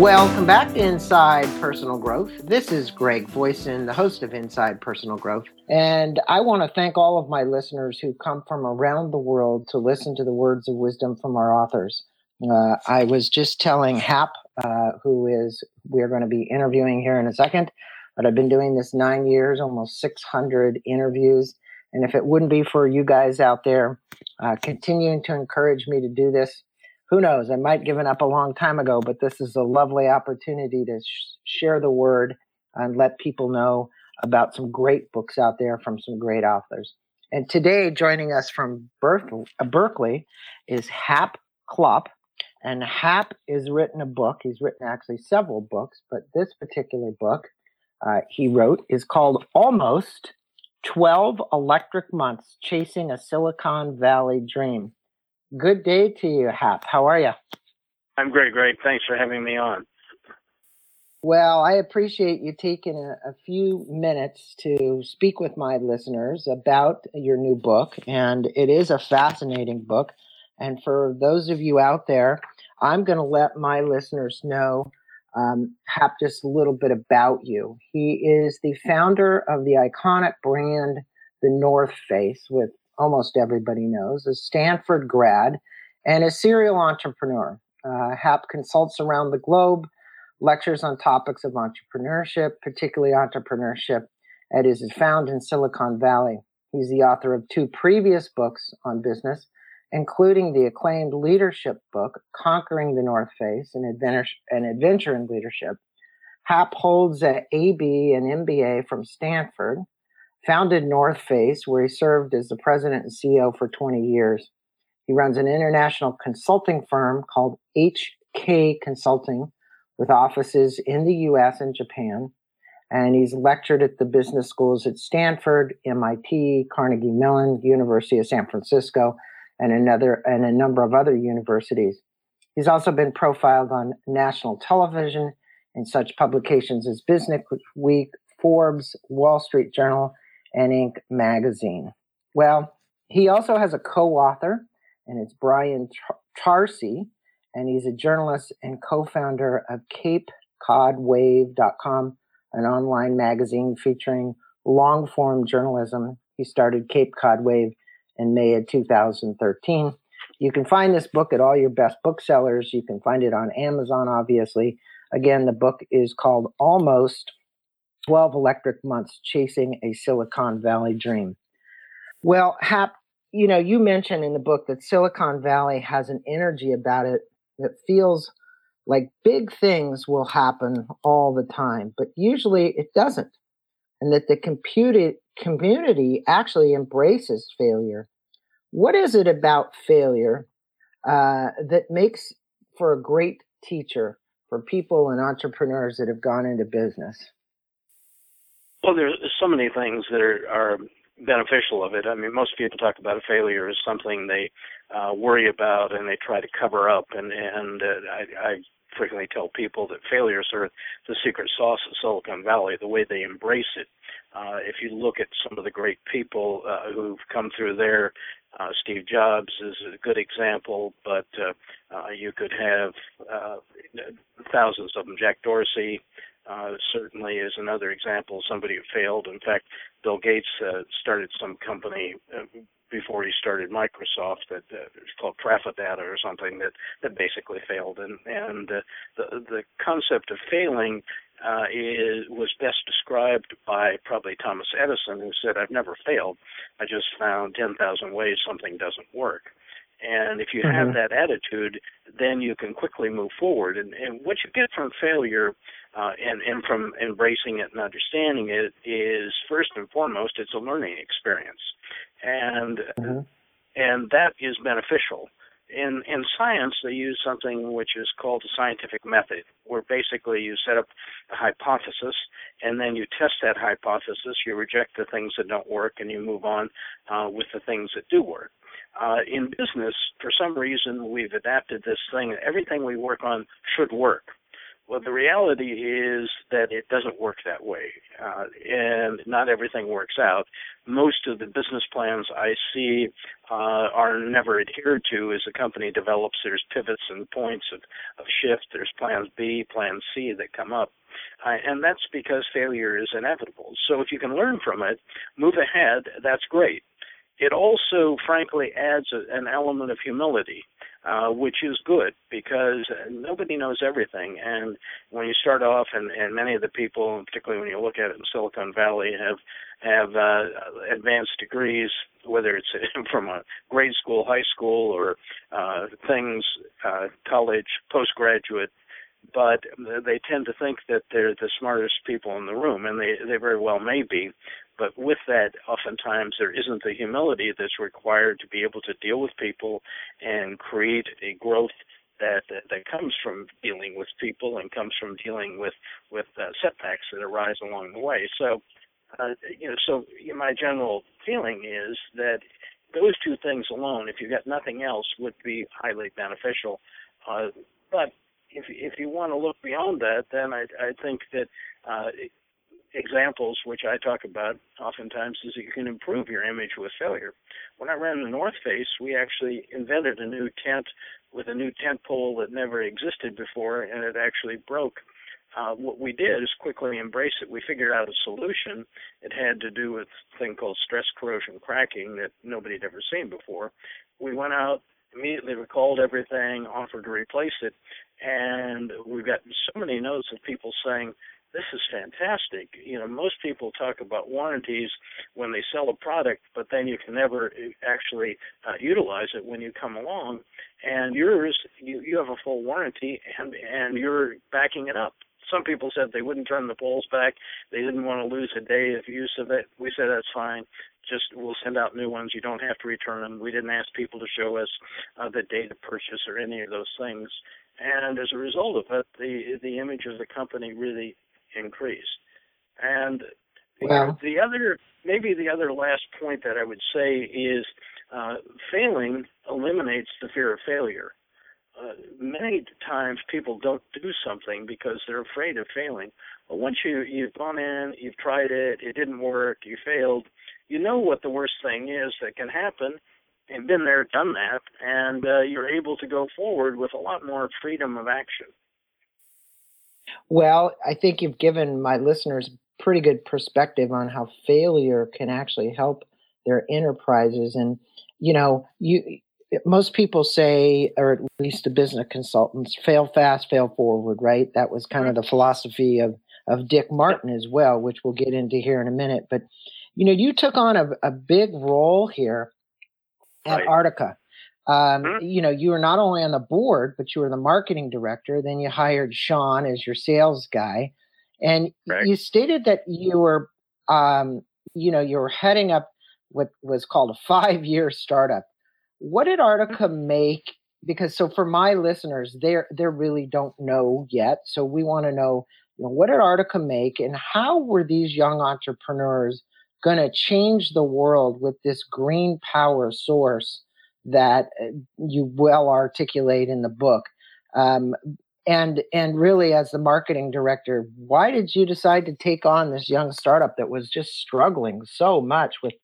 Welcome back to Inside Personal Growth. This is Greg Voisin, the host of Inside Personal Growth. And I want to thank all of my listeners who come from around the world to listen to the words of wisdom from our authors. Uh, I was just telling Hap, uh, who is we're going to be interviewing here in a second, but I've been doing this nine years, almost 600 interviews. And if it wouldn't be for you guys out there uh, continuing to encourage me to do this, who knows? I might have given up a long time ago, but this is a lovely opportunity to sh- share the word and let people know about some great books out there from some great authors. And today, joining us from uh, Berkeley is Hap Klopp. And Hap has written a book. He's written actually several books, but this particular book uh, he wrote is called Almost 12 Electric Months Chasing a Silicon Valley Dream. Good day to you, Hap. How are you? I'm great, great. Thanks for having me on. Well, I appreciate you taking a, a, few minutes to speak with my listeners about your new book. And it is a fascinating book. And for those of you out there, I'm going to let my listeners know um, Hap just a little bit about you. He is the founder of the iconic brand, The North Face, with almost everybody knows, a Stanford grad and a serial entrepreneur. Uh, Hap consults around the globe, lectures on topics of entrepreneurship, particularly entrepreneurship that is found in Silicon Valley. He's the author of two previous books on business, including the acclaimed leadership book, Conquering the North Face, an adventure, an adventure in leadership. Hap holds an AB and MBA from Stanford founded North Face, where he served as the president and CEO for 20 years. He runs an international consulting firm called HK Consulting with offices in the US and Japan. And he's lectured at the business schools at Stanford, MIT, Carnegie Mellon, University of San Francisco, and another and a number of other universities. He's also been profiled on national television in such publications as Business Week, Forbes, Wall Street Journal, and Inc. magazine. Well, he also has a co author, and it's Brian Tarcy, and he's a journalist and co founder of CapeCodWave.com, an online magazine featuring long form journalism. He started Cape Cod Wave in May of 2013. You can find this book at all your best booksellers. You can find it on Amazon, obviously. Again, the book is called Almost 12 electric months chasing a Silicon Valley dream. Well, Hap, you know, you mentioned in the book that Silicon Valley has an energy about it that feels like big things will happen all the time, but usually it doesn't. And that the computed community actually embraces failure. What is it about failure uh, that makes for a great teacher for people and entrepreneurs that have gone into business? Well, there's so many things that are, are beneficial of it. I mean, most people talk about a failure as something they uh, worry about and they try to cover up, and and uh, I, I frequently tell people that failures are the secret sauce of Silicon Valley. The way they embrace it. Uh, if you look at some of the great people uh, who've come through there, uh, Steve Jobs is a good example, but uh, uh, you could have uh, thousands of them. Jack Dorsey, uh, certainly is another example somebody who failed. In fact, Bill Gates uh, started some company uh, before he started Microsoft that uh, was called Traf-O-Data or something that that basically failed. And and uh, the the concept of failing uh, is was best described by probably Thomas Edison, who said, "I've never failed. I just found ten thousand ways something doesn't work." And if you mm-hmm. have that attitude, then you can quickly move forward. And, and what you get from failure uh, and, and from embracing it and understanding it is first and foremost, it's a learning experience. And, mm-hmm. and that is beneficial. In, in science, they use something which is called the scientific method, where basically you set up a hypothesis and then you test that hypothesis, you reject the things that don't work, and you move on uh, with the things that do work. Uh, in business, for some reason, we've adapted this thing. Everything we work on should work. Well, the reality is that it doesn't work that way, uh, and not everything works out. Most of the business plans I see uh, are never adhered to as a company develops. There's pivots and points of, of shift. There's plans B, plan C that come up. Uh, and that's because failure is inevitable. So if you can learn from it, move ahead, that's great. It also, frankly, adds a, an element of humility uh, which is good because nobody knows everything. And when you start off, and, and many of the people, particularly when you look at it in Silicon Valley, have have uh, advanced degrees, whether it's from a grade school, high school, or uh, things, uh, college, postgraduate but they tend to think that they're the smartest people in the room, and they they very well may be. But with that, oftentimes there isn't the humility that's required to be able to deal with people and create a growth that that, that comes from dealing with people and comes from dealing with with uh, setbacks that arise along the way. So, uh, you know, so my general feeling is that those two things alone, if you've got nothing else, would be highly beneficial. Uh, but if if you want to look beyond that, then I I think that uh, examples which I talk about oftentimes is that you can improve your image with failure. When I ran the North Face, we actually invented a new tent with a new tent pole that never existed before, and it actually broke. Uh, what we did is quickly embrace it. We figured out a solution. It had to do with a thing called stress corrosion cracking that nobody had ever seen before. We went out, immediately recalled everything, offered to replace it, and we've got so many notes of people saying, this is fantastic. You know, most people talk about warranties when they sell a product, but then you can never actually uh, utilize it when you come along. And yours, you, you have a full warranty, and and you're backing it up. Some people said they wouldn't turn the poles back. They didn't want to lose a day of use of it. We said that's fine just we'll send out new ones. You don't have to return them. We didn't ask people to show us uh, the date of purchase or any of those things. And as a result of it, the the image of the company really increased. And wow. the other, maybe the other last point that I would say is uh, failing eliminates the fear of failure. Uh, many times people don't do something because they're afraid of failing. But once you you've gone in, you've tried it, it didn't work, you failed, you know what the worst thing is that can happen and been there, done that, and uh, you're able to go forward with a lot more freedom of action. Well, I think you've given my listeners pretty good perspective on how failure can actually help their enterprises. And you know, you most people say, or at least the business consultants, fail fast, fail forward. Right? That was kind of the philosophy of of Dick Martin as well, which we'll get into here in a minute. But you know, you took on a, a big role here at right. Artica. Um, mm-hmm. You know, you were not only on the board, but you were the marketing director. Then you hired Sean as your sales guy, and right. you stated that you were, um, you know, you were heading up what was called a five-year startup. What did Artica mm-hmm. make? Because so for my listeners, they they really don't know yet. So we want to know, you know, what did Artica make, and how were these young entrepreneurs going to change the world with this green power source that uh, you well articulate in the book. Um, and and really, as the marketing director, why did you decide to take on this young startup that was just struggling so much with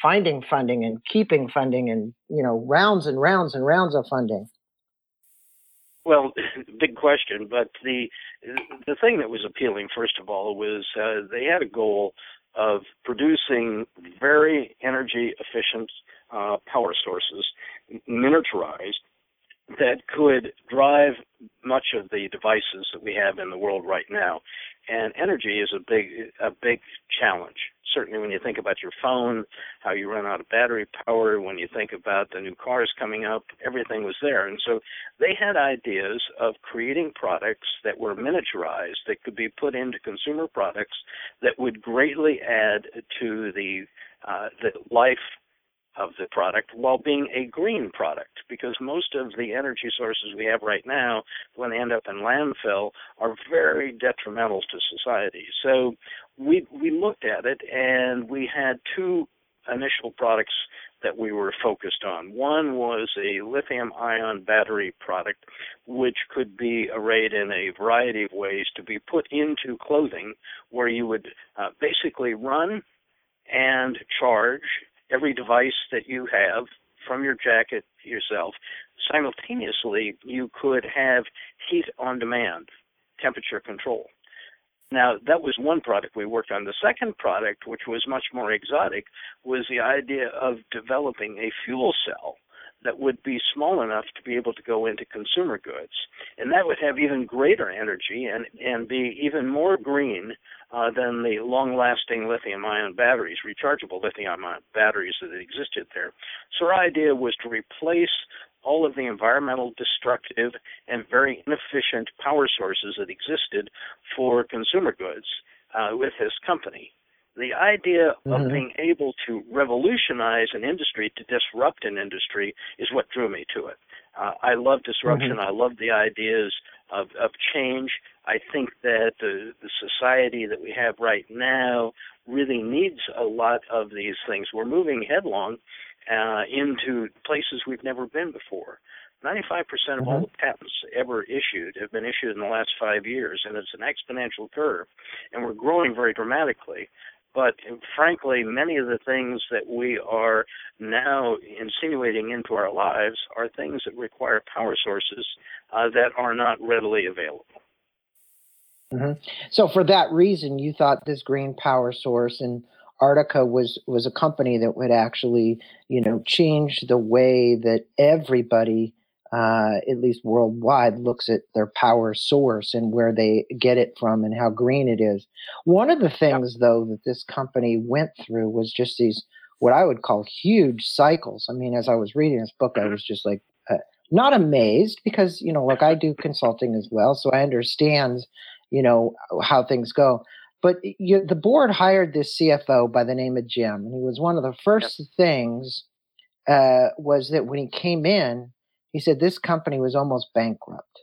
finding funding and keeping funding and you know rounds and rounds and rounds of funding? Well, big question, but the the thing that was appealing, first of all, was uh, they had a goal of producing very energy efficient uh, power sources, miniaturized, that could drive much of the devices that we have in the world right now. And energy is a big a big challenge. Certainly, when you think about your phone, how you run out of battery power, when you think about the new cars coming up, everything was there. And so they had ideas of creating products that were miniaturized that could be put into consumer products that would greatly add to the uh, the life of the product while being a green product because most of the energy sources we have right now when they end up in landfill are very detrimental to society so we we looked at it and we had two initial products that we were focused on. One was a lithium ion battery product, which could be arrayed in a variety of ways to be put into clothing, where you would uh, basically run and charge every device that you have from your jacket yourself. Simultaneously, you could have heat on demand, temperature control. Now, that was one product we worked on. The second product, which was much more exotic, was the idea of developing a fuel cell that would be small enough to be able to go into consumer goods. And that would have even greater energy and, and be even more green uh, than the long lasting lithium ion batteries, rechargeable lithium ion batteries that existed there. So our idea was to replace all of the environmental destructive and very inefficient power sources that existed for consumer goods uh, with this company. The idea mm-hmm. of being able to revolutionize an industry, to disrupt an industry, is what drew me to it. Uh, I love disruption. Mm-hmm. I love the ideas of, of change. I think that the, the society that we have right now really needs a lot of these things. We're moving headlong uh, into places we've never been before. 95% of mm-hmm. all the patents ever issued have been issued in the last five years, and it's an exponential curve, and we're growing very dramatically. But frankly, many of the things that we are now insinuating into our lives are things that require power sources uh, that are not readily available. Mm-hmm. So, for that reason, you thought this green power source and Artica was was a company that would actually, you know, change the way that everybody, uh, at least worldwide, looks at their power source and where they get it from and how green it is. One of the things, yep. though, that this company went through was just these what I would call huge cycles. I mean, as I was reading this book, I mm-hmm. was just like uh, not amazed because you know, like I do consulting as well, so I understand, you know, how things go. But you, the board hired this CFO by the name of Jim, and he was one of the first yep. things uh, was that when he came in, he said this company was almost bankrupt.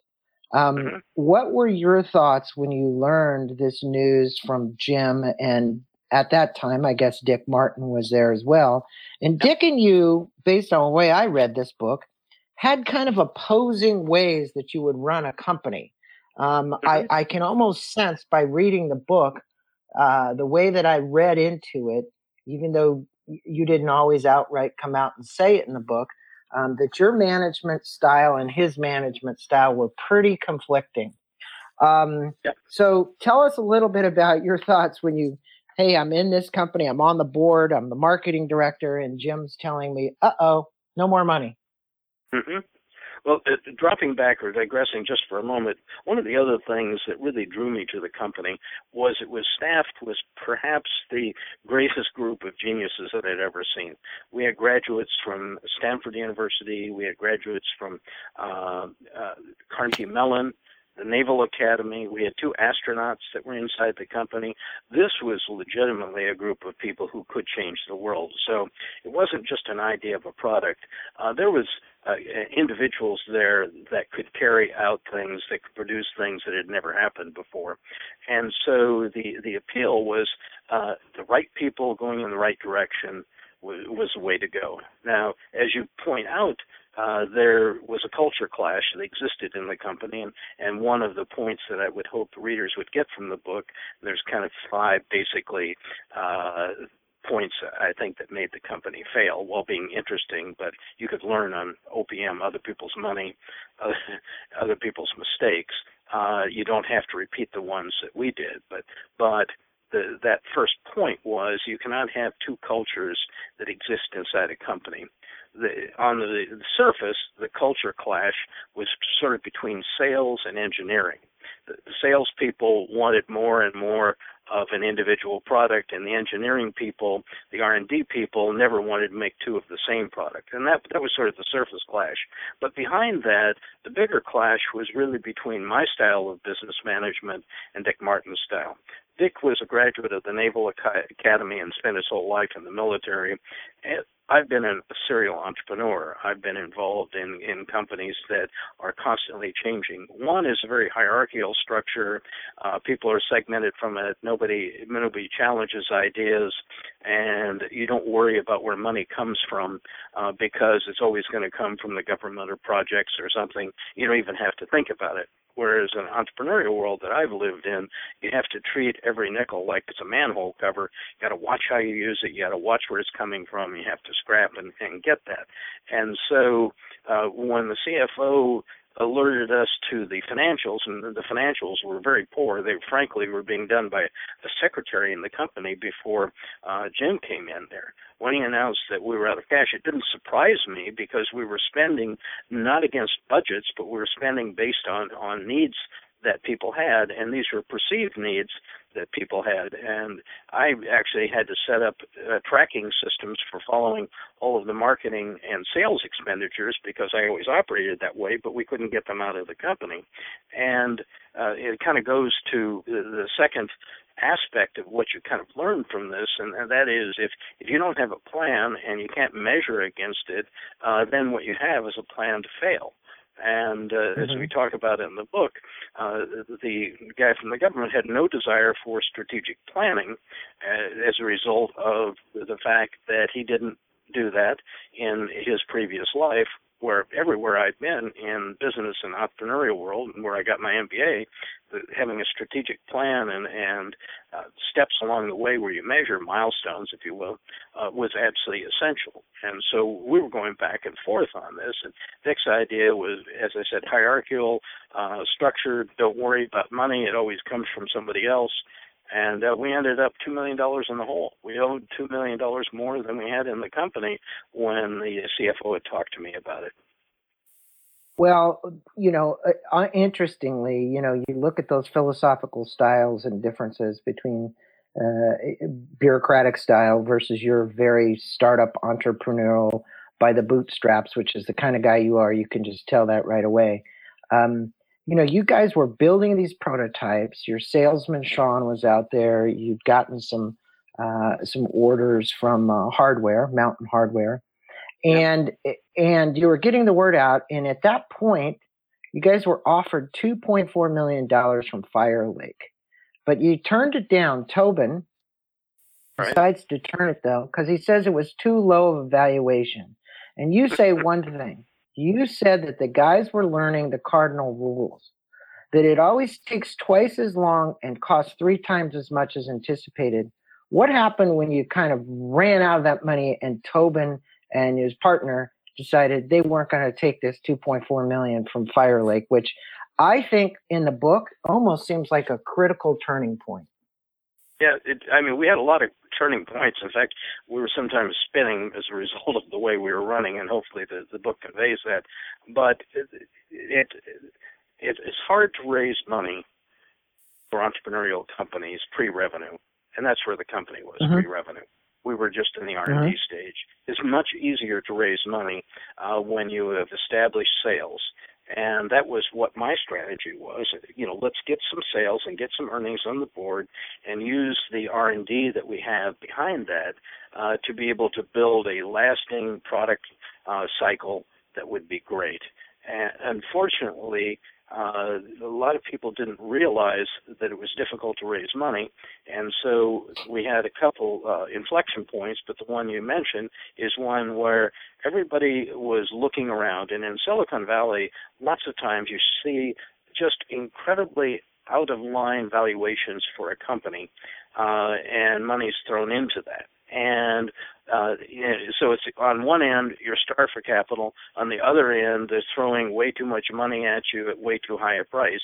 Um, mm-hmm. What were your thoughts when you learned this news from Jim? And at that time, I guess Dick Martin was there as well. And Dick and you, based on the way I read this book, had kind of opposing ways that you would run a company. Um, mm-hmm. I, I, can almost sense by reading the book, uh, the way that I read into it, even though you didn't always outright come out and say it in the book, um, that your management style and his management style were pretty conflicting. Um, yeah. So tell us a little bit about your thoughts when you, hey, I'm in this company, I'm on the board, I'm the marketing director, and Jim's telling me, uh oh, no more money. Mm-hmm. Well, uh, dropping back or digressing just for a moment, one of the other things that really drew me to the company was it was staffed with perhaps the greatest group of geniuses that I'd ever seen. We had graduates from Stanford University, we had graduates from uh, uh, Carnegie Mellon, the Naval Academy. We had two astronauts that were inside the company. This was legitimately a group of people who could change the world. So it wasn't just an idea of a product. Uh, there was uh, individuals there that could carry out things that could produce things that had never happened before, and so the the appeal was uh, the right people going in the right direction was, was the way to go. Now, as you point out, uh, there was a culture clash that existed in the company, and, and one of the points that I would hope readers would get from the book, there's kind of five basically uh, points I think that made the company fail while being interesting, but you could learn on OPM other people's money, other, other people's mistakes. Uh, you don't have to repeat the ones that we did, but but the, that first point was you cannot have two cultures that exist inside a company. The, on the, the surface, the culture clash was sort of between sales and engineering. The, the salespeople wanted more and more of an individual product and the engineering people the r&d people never wanted to make two of the same product and that that was sort of the surface clash but behind that the bigger clash was really between my style of business management and dick martin's style Dick was a graduate of the Naval Academy and spent his whole life in the military. I've been a serial entrepreneur. I've been involved in, in companies that are constantly changing. One is a very hierarchical structure. Uh, people are segmented from it. Nobody nobody challenges ideas, and you don't worry about where money comes from uh, because it's always going to come from the government or projects or something. You don't even have to think about it. Whereas in an entrepreneurial world that I've lived in, you have to treat every nickel like it's a manhole cover. You got to watch how you use it. You got to watch where it's coming from. You have to scrap and, and get that. And so uh, when the CFO alerted us to the financials, and the financials were very poor. They frankly were being done by a secretary in the company before uh, Jim came in there. When he announced that we were out of cash, it didn't surprise me because we were spending not against budgets, but we were spending based on on needs that people had, and these were perceived needs that people had. And I actually had to set up uh, tracking systems for following all of the marketing and sales expenditures because I always operated that way, but we couldn't get them out of the company. And uh, it kind of goes to the, second aspect of what you kind of learn from this, and, and that is if if you don't have a plan and you can't measure against it, uh, then what you have is a plan to fail. And uh, mm-hmm. as we mm-hmm. talk about in the book, uh, the guy from the government had no desire for strategic planning uh, as a result of the fact that he didn't do that in his previous life where everywhere I've been in business and entrepreneurial world, and where I got my MBA, having a strategic plan and and uh, steps along the way where you measure milestones, if you will, uh, was absolutely essential. And so we were going back and forth on this. And Dick's idea was, as I said, hierarchical, uh, structured. Don't worry about money; it always comes from somebody else and uh, we ended up two million dollars in the hole. We owed two million dollars more than we had in the company when the CFO had talked to me about it. Well, you know, uh, uh, interestingly, you know, you look at those philosophical styles and differences between uh, bureaucratic style versus your very startup entrepreneurial by the bootstraps, which is the kind of guy you are. You can just tell that right away. Um, you know, you guys were building these prototypes. Your salesman Sean was out there. You'd gotten some uh, some orders from uh, hardware, Mountain Hardwear, and yeah. and you were getting the word out. And at that point, you guys were offered two point four million dollars from Fire Lake, but you turned it down. Tobin right. decides to turn it though because he says it was too low of a valuation. And you say one thing you said that the guys were learning the cardinal rules, that it always takes twice as long and costs three times as much as anticipated. What happened when you kind of ran out of that money and Tobin and his partner decided they weren't going to take this 2.4 million from Fire Lake, which I think in the book almost seems like a critical turning point. Yeah, it, I mean, we had a lot of turning points. In fact, we were sometimes spinning as a result of the way we were running, and hopefully the, the book conveys that. But it, it, it it's hard to raise money for entrepreneurial companies pre-revenue, and that's where the company was mm-hmm. pre-revenue. We were just in the R&D mm-hmm. stage. It's much easier to raise money uh, when you have established sales and that was what my strategy was you know let's get some sales and get some earnings on the board and use the r&d that we have behind that uh, to be able to build a lasting product uh, cycle that would be great. And unfortunately uh, a lot of people didn't realize that it was difficult to raise money, and so we had a couple uh, inflection points. But the one you mentioned is one where everybody was looking around, and in Silicon Valley, lots of times you see just incredibly out of line valuations for a company, uh, and money's thrown into that. And uh, so it's on one end you're starved for capital. On the other end, they're throwing way too much money at you at way too high a price.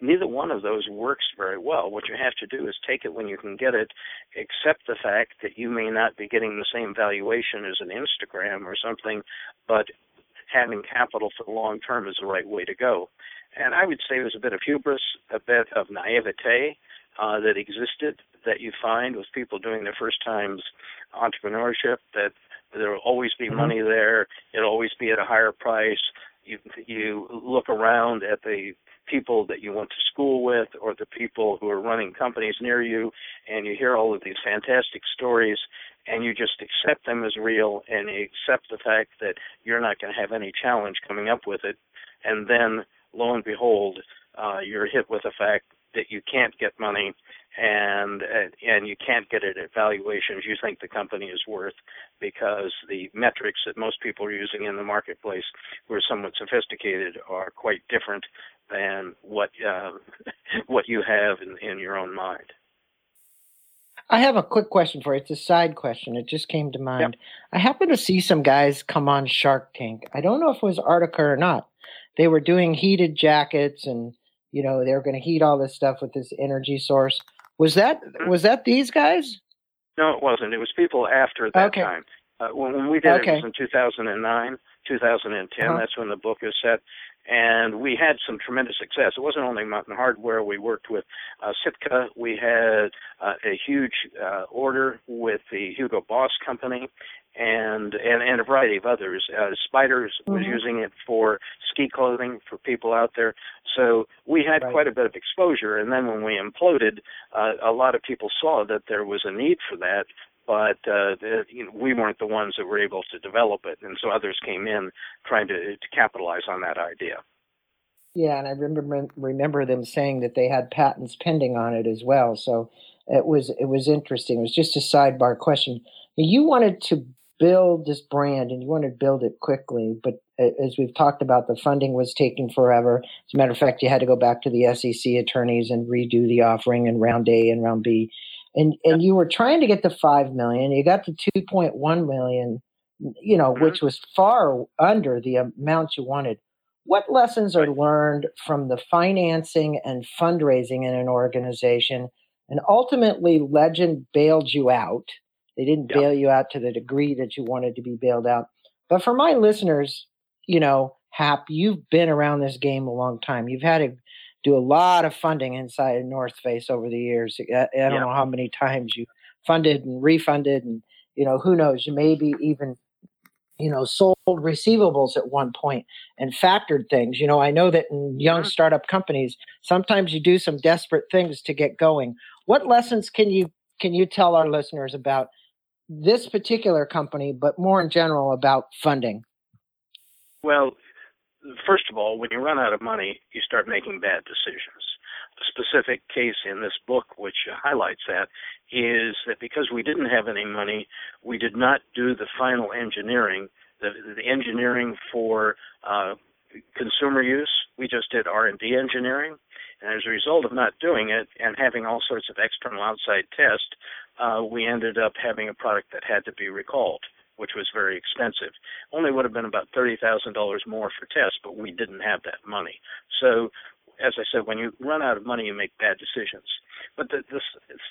Neither one of those works very well. What you have to do is take it when you can get it, accept the fact that you may not be getting the same valuation as an Instagram or something, but having capital for the long term is the right way to go. And I would say was a bit of hubris, a bit of naivete uh, that existed that you find with people doing their first times entrepreneurship that there will always be mm-hmm. money there it'll always be at a higher price you you look around at the people that you went to school with or the people who are running companies near you and you hear all of these fantastic stories and you just accept them as real and accept the fact that you're not going to have any challenge coming up with it and then lo and behold uh, you're hit with the fact that you can't get money and and you can't get it at valuations you think the company is worth because the metrics that most people are using in the marketplace who are somewhat sophisticated are quite different than what uh, what you have in, in your own mind. I have a quick question for you. It's a side question. It just came to mind. Yep. I happened to see some guys come on Shark Tank. I don't know if it was Antarctica or not. They were doing heated jackets and you know they were going to heat all this stuff with this energy source. Was that mm-hmm. was that these guys? No, it wasn't. It was people after that okay. time. Uh, when, when, we did okay. it, it was in 2009, 2010. Uh-huh. That's when the book is set and we had some tremendous success. It wasn't only Mountain Hardwear. We worked with uh, Sitka. We had uh, a huge uh, order with the Hugo Boss company, and and, and a variety of others. Uh, Spyders mm-hmm. was using it for ski clothing for people out there. So we had right. quite a bit of exposure. And then when we imploded, uh, a lot of people saw that there was a need for that but uh, the, you know, we weren't the ones that were able to develop it, and so others came in trying to, to capitalize on that idea. Yeah, and I remember remember them saying that they had patents pending on it as well. So it was it was interesting. It was just a sidebar question. You wanted to build this brand and you wanted to build it quickly, but as we've talked about, the funding was taking forever. As a matter of fact, you had to go back to the SEC attorneys and redo the offering in round A and round B and and you were trying to get to five million. You got to two point one million, you know, mm-hmm. which was far under the amount you wanted. What lessons are learned from the financing and fundraising in an organization? And ultimately, Legend bailed you out. They didn't yeah. bail you out to the degree that you wanted to be bailed out. But for my listeners, you know, Hap, you've been around this game a long time. You've had a do a lot of funding inside of North Face over the years. I, I don't yeah. know how many times you funded and refunded, and you know who knows, maybe even you know sold receivables at one point and factored things. You know, I know that in young mm-hmm. startup companies, sometimes you do some desperate things to get going. What lessons can you can you tell our listeners about this particular company, but more in general about funding? Well, first of all, when you run out of money, you start making bad decisions. A specific case in this book which highlights that is that because we didn't have any money, we did not do the final engineering, the, the engineering for uh, consumer use. We just did R&D engineering, and as a result of not doing it and having all sorts of external outside tests, uh, we ended up having a product that had to be recalled which was very expensive. Only would have been about thirty thousand dollars more for tests, but we didn't have that money. So, as I said, when you run out of money, you make bad decisions. But the, the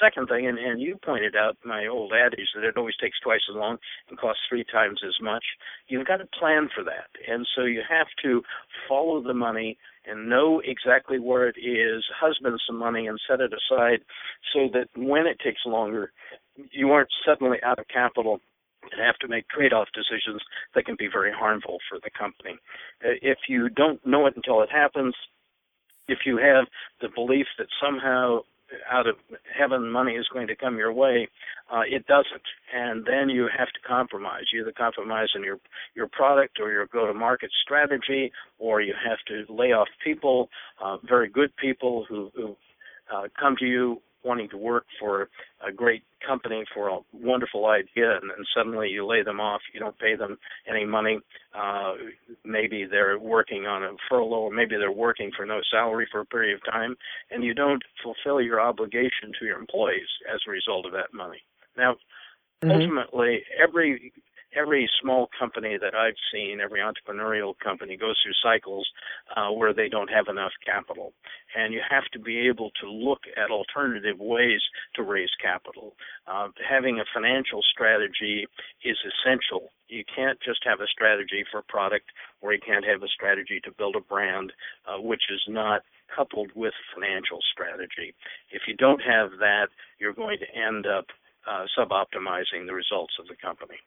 second thing, and, and you pointed out my old adage that it always takes twice as long and costs three times as much. You've got to plan for that, and so you have to follow the money and know exactly where it is, husband some money and set it aside so that when it takes longer, you aren't suddenly out of capital and have to make trade-off decisions that can be very harmful for the company. Uh, if you don't know it until it happens, if you have the belief that somehow out of heaven money is going to come your way, uh, it doesn't, and then you have to compromise. You either compromise in your your product or your go-to-market strategy, or you have to lay off people, uh, very good people who, who uh, come to you wanting to work for a great company for a wonderful idea and then suddenly you lay them off you don't pay them any money uh maybe they're working on a furlough or maybe they're working for no salary for a period of time and you don't fulfill your obligation to your employees as a result of that money now mm-hmm. ultimately every every small company that I've seen, every entrepreneurial company goes through cycles uh, where they don't have enough capital. And you have to be able to look at alternative ways to raise capital. Uh, having a financial strategy is essential. You can't just have a strategy for product or you can't have a strategy to build a brand uh, which is not coupled with financial strategy. If you don't have that, you're going to end up uh, sub-optimizing the results of the company.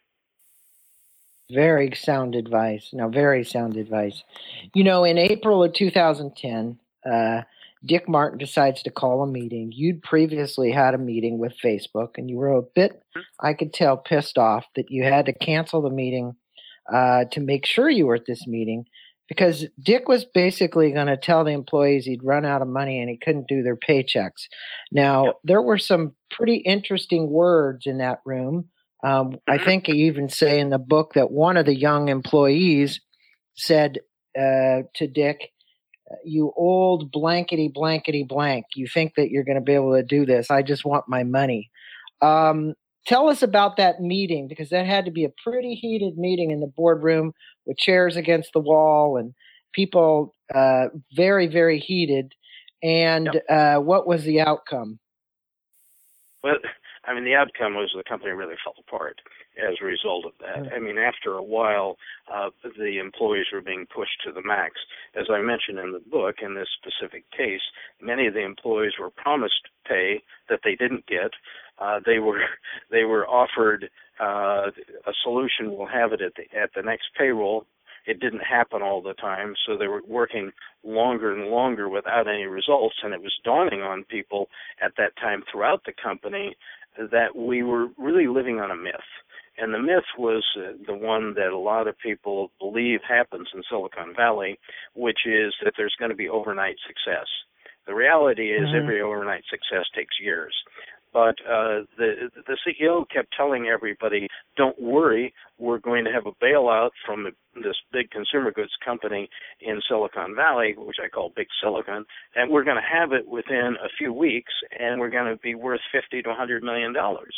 Very sound advice. Now, very sound advice. You know, in April of 2010, uh, Dick Martin decides to call a meeting. You'd previously had a meeting with Facebook, and you were a bit, I could tell, pissed off that you had to cancel the meeting uh, to make sure you were at this meeting because Dick was basically going to tell the employees he'd run out of money and he couldn't do their paychecks. Now, there were some pretty interesting words in that room. Um, I mm-hmm. think you even say in the book that one of the young employees said uh, to Dick, you old blankety blankety blank. You think that you're going to be able to do this. I just want my money. Um, tell us about that meeting because that had to be a pretty heated meeting in the boardroom with chairs against the wall and people uh, very, very heated. And yep. uh, what was the outcome? Well, I mean, the outcome was the company really fell apart as a result of that. I mean, after a while, uh, the employees were being pushed to the max. As I mentioned in the book, in this specific case, many of the employees were promised pay that they didn't get. Uh, they were they were offered uh, a solution. We'll have it at the at the next payroll. It didn't happen all the time, so they were working longer and longer without any results. And it was dawning on people at that time throughout the company that we were really living on a myth and the myth was uh, the one that a lot of people believe happens in Silicon Valley, which is that there's going to be overnight success. The reality is mm-hmm. every overnight success takes years. But uh, the the CEO kept telling everybody, "Don't worry, we're going to have a bailout from this big consumer goods company in Silicon Valley, which I call Big Silicon, and we're going to have it within a few weeks, and we're going to be worth 50 to 100 million dollars."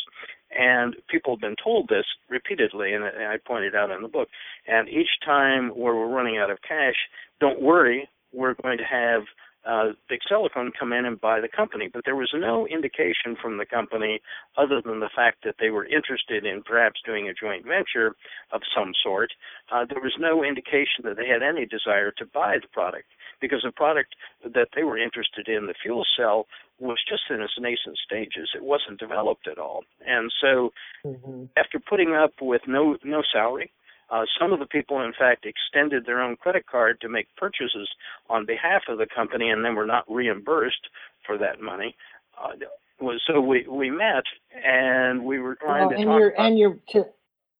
And people have been told this repeatedly, and I pointed out in the book. And each time where we're running out of cash, don't worry, we're going to have uh, Big Silicon come in and buy the company. But there was no indication from the company, other than the fact that they were interested in perhaps doing a joint venture of some sort. Uh, there was no indication that they had any desire to buy the product because the product that they were interested in, the fuel cell, was just in its nascent stages. It wasn't developed at all. And so, mm-hmm. after putting up with no no salary, uh, some of the people, in fact, extended their own credit card to make purchases on behalf of the company, and then were not reimbursed for that money. Uh, was so we we met and we were trying to and talk. You're, about, and you're to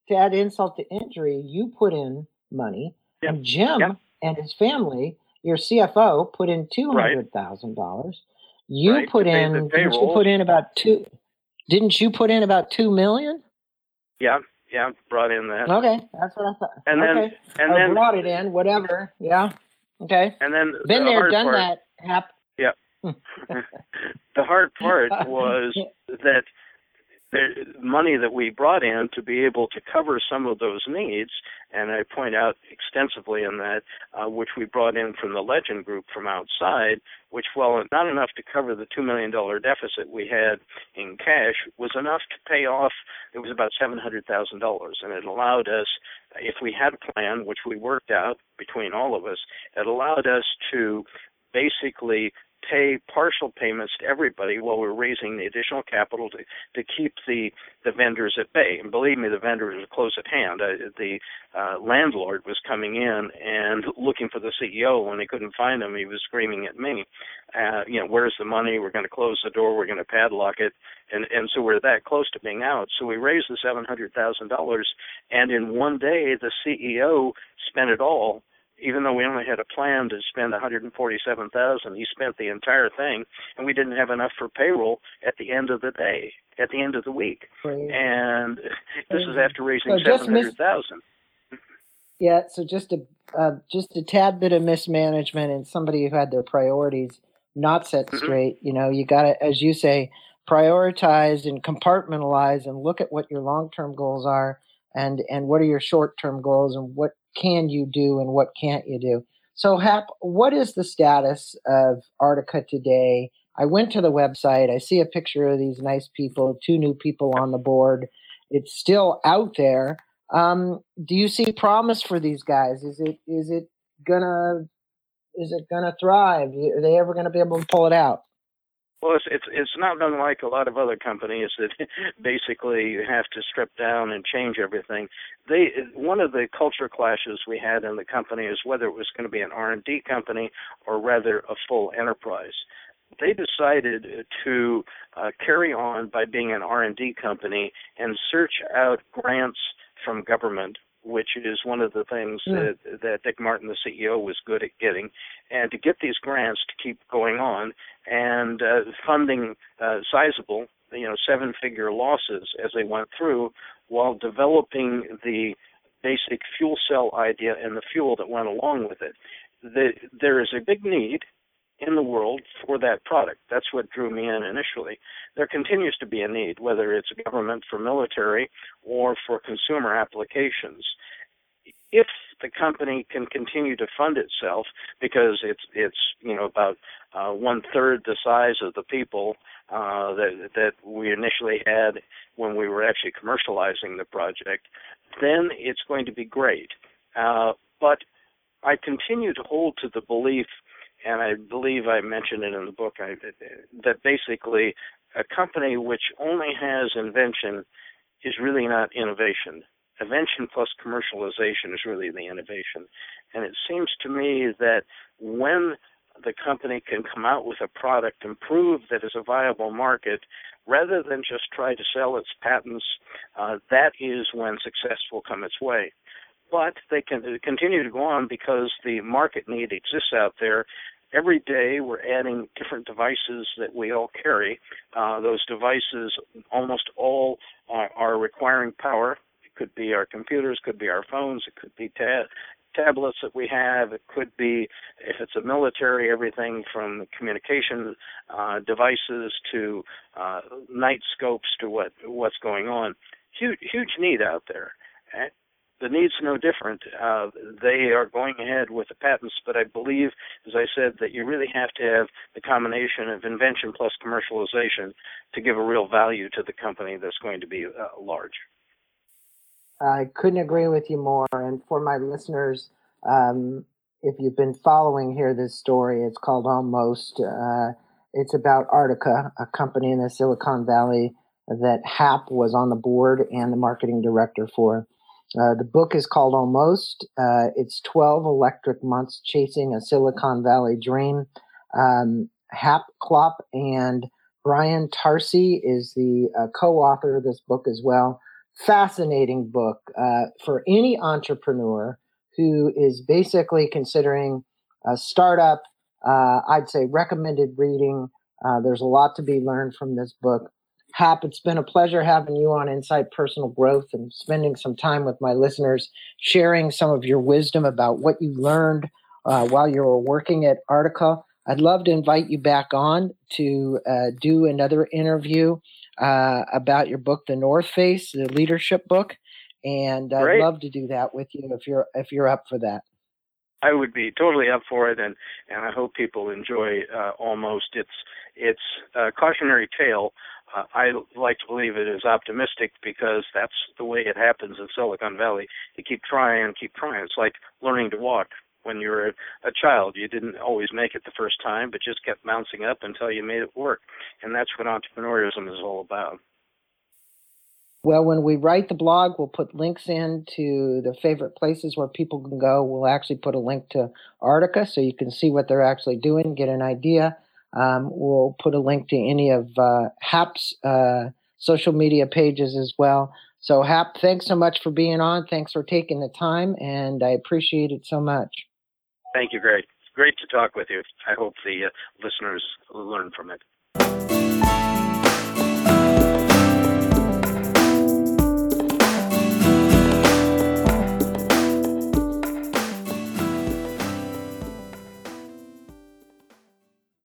to add insult to injury, you put in money, yep. and Jim yep. and his family, your CFO, put in two hundred thousand right. dollars. You right, put in. Didn't you put in about two? Didn't you put in about two million? Yeah, yeah, brought in that. Okay, that's what I thought. And then, okay. and I then brought it in. Whatever. Yeah. Okay. And then been the there, done part, that. Hap- yeah. the hard part was that the money that we brought in to be able to cover some of those needs, and I point out extensively in that, uh, which we brought in from the Legend Group from outside, which, while not enough to cover the $2 million deficit we had in cash, was enough to pay off, it was about $700,000. And it allowed us, if we had a plan, which we worked out between all of us, it allowed us to basically pay partial payments to everybody while we're raising the additional capital to, to keep the, the vendors at bay. And believe me, the vendors are close at hand. Uh, the uh, landlord was coming in and looking for the CEO. When he couldn't find him, he was screaming at me, uh, you know, where's the money? We're going to close the door. We're going to padlock it. And, and so we're that close to being out. So we raised the $700,000. And in one day, the CEO spent it all even though we only had a plan to spend 147,000, he spent the entire thing, and we didn't have enough for payroll at the end of the day, at the end of the week. Right. And this is after raising so 700,000. Yeah, so just a uh, just a tad bit of mismanagement and somebody who had their priorities not set mm-hmm. straight. You know, you got to, as you say, prioritize and compartmentalize and look at what your long term goals are and and what are your short term goals and what can you do and what can't you do. So, Hap, what is the status of Artica today? I went to the website. I see a picture of these nice people, two new people on the board. It's still out there. Um, do you see promise for these guys? Is it is it gonna is it gonna thrive? Are they ever gonna be able to pull it out? Well, it's, it's it's not unlike a lot of other companies that basically have to strip down and change everything. They one of the culture clashes we had in the company is whether it was going to be an R and D company or rather a full enterprise. They decided to uh, carry on by being an R and D company and search out grants from government which is one of the things yeah. that, that Dick Martin, the CEO, was good at getting, and to get these grants to keep going on and uh, funding uh, sizable, you know, seven-figure losses as they went through, while developing the basic fuel cell idea and the fuel that went along with it. The, there is a big need in the world for that product. That's what drew me in initially. There continues to be a need, whether it's government for military or for consumer applications. If the company can continue to fund itself because it's it's you know about uh, one third the size of the people uh, that that we initially had when we were actually commercializing the project, then it's going to be great. Uh, but I continue to hold to the belief and I believe I mentioned it in the book I, that basically a company which only has invention is really not innovation. Invention plus commercialization is really the innovation. And it seems to me that when the company can come out with a product and prove that it's a viable market, rather than just try to sell its patents, uh, that is when success will come its way but they can continue to go on because the market need exists out there. Every day we're adding different devices that we all carry. Uh, those devices almost all are, are, requiring power. It could be our computers, could be our phones, it could be ta- tablets that we have. It could be, if it's a military, everything from communication uh, devices to uh, night scopes to what what's going on. Huge, huge need out there the need's no different. Uh, they are going ahead with the patents, but I believe, as I said, that you really have to have the combination of invention plus commercialization to give a real value to the company that's going to be uh, large. I couldn't agree with you more. And for my listeners, um, if you've been following here this story, it's called Almost. Uh, it's about Artica, a company in the Silicon Valley that Hap was on the board and the marketing director for. Uh, the book is called Almost. Uh, it's 12 electric months chasing a Silicon Valley dream. Um, Hap Klopp and Brian Tarcy is the uh, co author of this book as well. Fascinating book uh, for any entrepreneur who is basically considering a startup. Uh, I'd say recommended reading. there's a lot to be learned from this book. Hap, it's been a pleasure having you on Insight Personal Growth and spending some time with my listeners, sharing some of your wisdom about what you learned uh, while you were working at Artica. I'd love to invite you back on to uh, do another interview uh, about your book, The North Face, the leadership book, and I'd love to do that with you if you're if you're up for that. I would be totally up for it, and and I hope people enjoy uh, almost its its uh, cautionary tale uh, I like to believe it is optimistic because that's the way it happens in Silicon Valley. You keep trying and keep trying. It's like learning to walk. When you were a child, you didn't always make it the first time, but just kept bouncing up until you made it work. And that's what entrepreneurship is all about. Well, when we write the blog, we'll put links in to the favorite places where people can go. We'll actually put a link to Artica so you can see what they're actually doing, get an idea. Um, we'll put a link to any of uh, HAP's uh, social media pages as well. So, HAP, thanks so much for being on. Thanks for taking the time, and I appreciate it so much. Thank you, Greg. It's great to talk with you. I hope the uh, listeners learn from it.